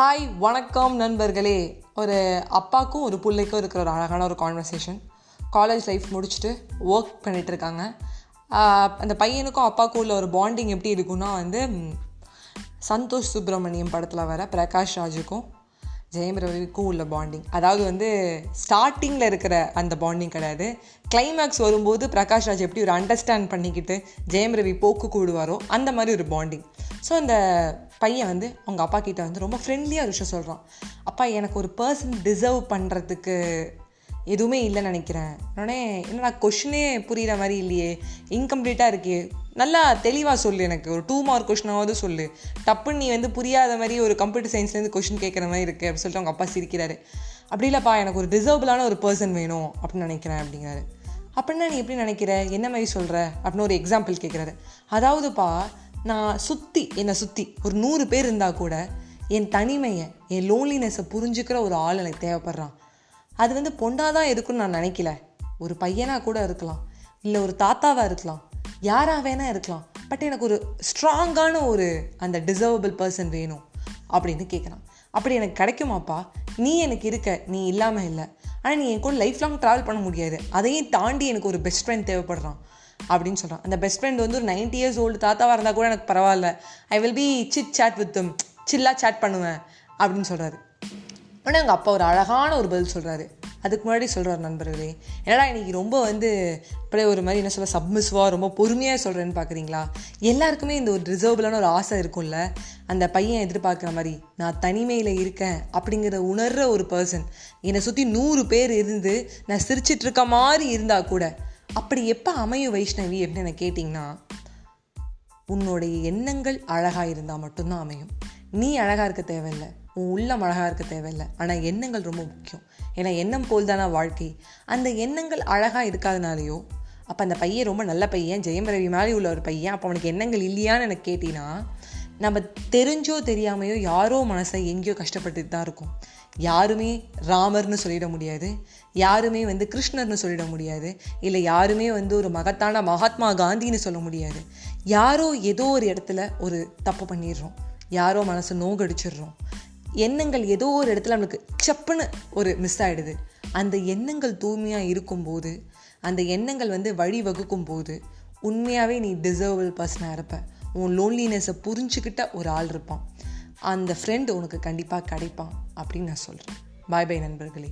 Hi வணக்கம் நண்பர்களே. ஒரு அப்பாக்கும் ஒரு பிள்ளைக்கும் இருக்கிற ஒரு அழகான ஒரு கான்வர்சேஷன் காலேஜ் லைஃப் முடிச்சுட்டு ஒர்க் பண்ணிகிட்ருக்காங்க அந்த பையனுக்கும் அப்பாவுக்கும் உள்ள ஒரு பாண்டிங் எப்படி இருக்குன்னா வந்து சந்தோஷ் சுப்பிரமணியம் படத்தில் வர பிரகாஷ் ராஜுக்கும் ஜெயம் ரவிக்கும் உள்ள பாண்டிங் அதாவது வந்து ஸ்டார்டிங்கில் இருக்கிற அந்த பாண்டிங் கிடையாது. கிளைமேக்ஸ் வரும்போது பிரகாஷ் ராஜ் எப்படி ஒரு அண்டர்ஸ்டாண்ட் பண்ணிக்கிட்டு ஜெயம் ரவி போக்கு கூடுவாரோ அந்த மாதிரி ஒரு பாண்டிங் ஸோ அந்த பையன் வந்து அவங்க அப்பா கிட்ட வந்து ரொம்ப ஃப்ரெண்ட்லியாக ஒரு விஷயம் சொல்கிறான் அப்பா எனக்கு ஒரு பர்சன் டிசர்வ் பண்ணுறதுக்கு எதுவுமே இல்லைன்னு நினைக்கிறேன். உடனே என்னடா கொஷினே புரிகிற மாதிரி இல்லையே. இன்கம்ப்ளீட்டாக இருக்கே. நல்லா தெளிவாக சொல்லு எனக்கு. ஒரு டூ மார்க் கொஷினாவது சொல்லு. டப்புன்னு நீ வந்து புரியாத மாதிரி ஒரு கம்ப்யூட்டர் சயின்ஸ்லேருந்து கொஷின் கேட்குற மாதிரி இருக்குது அப்படின்னு சொல்லிட்டு அவங்க அப்பா சிரிக்கிறாரு. அப்படி இல்லைப்பா எனக்கு ஒரு டிசர்வபிளான ஒரு பர்சன் வேணும். அப்படின்னு நினைக்கிறேன் அப்படிங்கிறாரு. அப்படின்னா நீ எப்படி நினைக்கிற? என்ன மாதிரி சொல்கிற அப்படின்னு ஒரு எக்ஸாம்பிள் கேட்குறாரு அதாவதுப்பா நான் சுற்றி என்னை சுற்றி ஒரு நூறு பேர் இருந்தால் கூட என் தனிமையை என் லோன்லினஸை புரிஞ்சுக்கிற ஒரு ஆள் எனக்கு தேவைப்படுறான். அது வந்து பொண்ணாக தான் இருக்குன்னு நான் நினைக்கல. ஒரு பையனாக கூட இருக்கலாம். இல்லை ஒரு தாத்தாவாக இருக்கலாம். யாராக வேணால் இருக்கலாம். பட் எனக்கு ஒரு ஸ்ட்ராங்கான ஒரு அந்த டிசர்வபிள் பர்சன் வேணும் அப்படின்னு கேட்குறான் அப்படி எனக்கு கிடைக்குமாப்பா? நீ எனக்கு இருக்க நீ இல்லாமல் இல்லை. ஆனால் நீ என் கூட லைஃப் லாங் ட்ராவல் பண்ண முடியாது. அதையும் தாண்டி எனக்கு ஒரு பெஸ்ட் ஃப்ரெண்ட் தேவைப்படுறான். அப்படின்னு சொல்கிறான் அந்த பெஸ்ட் ஃப்ரெண்ட் வந்து ஒரு நைன்டி இயர்ஸ் ஓல்டு தாத்தாவாக இருந்தால் கூட எனக்கு பரவாயில்ல. I will be chit chat with சில்லாக chat பண்ணுவேன் அப்படின்னு சொல்கிறாரு உடனே எங்கள் அப்பா ஒரு அழகான ஒரு பதில் சொல்கிறாரு அதுக்கு முன்னாடி சொல்கிறார் நண்பர்களே. என்னடா இன்னைக்கு ரொம்ப வந்து அப்படியே ஒரு மாதிரி என்ன சொல்ல சப்மிஸ்வாக ரொம்ப பொறுமையாக சொல்கிறேன்னு பார்க்குறீங்களா எல்லாருக்குமே இந்த ஒரு ரிசர்வ்லான ஒரு ஆசை இருக்கும்ல. அந்த பையன் எதிர்பார்க்குற மாதிரி நான் தனிமையில் இருக்கேன் அப்படிங்கிற உணர்ற ஒரு பர்சன் என்னை சுற்றி நூறு பேர் இருந்து நான் சிரிச்சிட்ருக்க மாதிரி இருந்தால் கூட அப்படி எப்போ அமையும் வைஷ்ணவி அப்படின்னு எனக்கு கேட்டிங்கன்னா உன்னுடைய எண்ணங்கள் அழகாக இருந்தால் மட்டும்தான் அமையும். நீ அழகாக இருக்க தேவையில்லை. உன் உள்ளம் அழகாக இருக்க தேவையில்லை. ஆனால் எண்ணங்கள் ரொம்ப முக்கியம். ஏன்னா எண்ணம் போல் தானே வாழ்க்கை? அந்த எண்ணங்கள் அழகாக இருக்காதனாலையோ அப்போ அந்த பையன் ரொம்ப நல்ல பையன் ஜெயம் ரவி மாதிரி உள்ள ஒரு பையன் அப்போ அவனுக்கு எண்ணங்கள் இல்லையான்னு எனக்கு கேட்டிங்கன்னா நம்ம தெரிஞ்சோ தெரியாமையோ யாரோ மனசை எங்கேயோ கஷ்டப்பட்டுட்டு தான் இருக்கும். யாருமே ராமர்னு சொல்லிட முடியாது. யாருமே வந்து கிருஷ்ணர்னு சொல்லிட முடியாது. இல்லை யாருமே வந்து ஒரு மகத்தான மகாத்மா காந்தின்னு சொல்ல முடியாது. யாரோ ஏதோ ஒரு இடத்துல ஒரு தப்பு பண்ணிடுறோம். யாரோ மனசை நோகடிச்சிடுறோம். எண்ணங்கள் ஏதோ ஒரு இடத்துல நம்மளுக்கு சப்புன்னு ஒரு மிஸ் ஆகிடுது அந்த எண்ணங்கள் தூய்மையாக இருக்கும்போது அந்த எண்ணங்கள் வந்து வழி வகுக்கும் போது உண்மையாகவே நீ டிசர்வபிள் பர்சனாக இருப்ப. உன் லோன்லினஸை புரிஞ்சுக்கிட்ட ஒரு ஆள் இருப்பான். அந்த ஃப்ரெண்டு உனக்கு கண்டிப்பாக கிடைப்பான் அப்படின்னு நான் சொல்கிறேன் பாய் பை நண்பர்களே.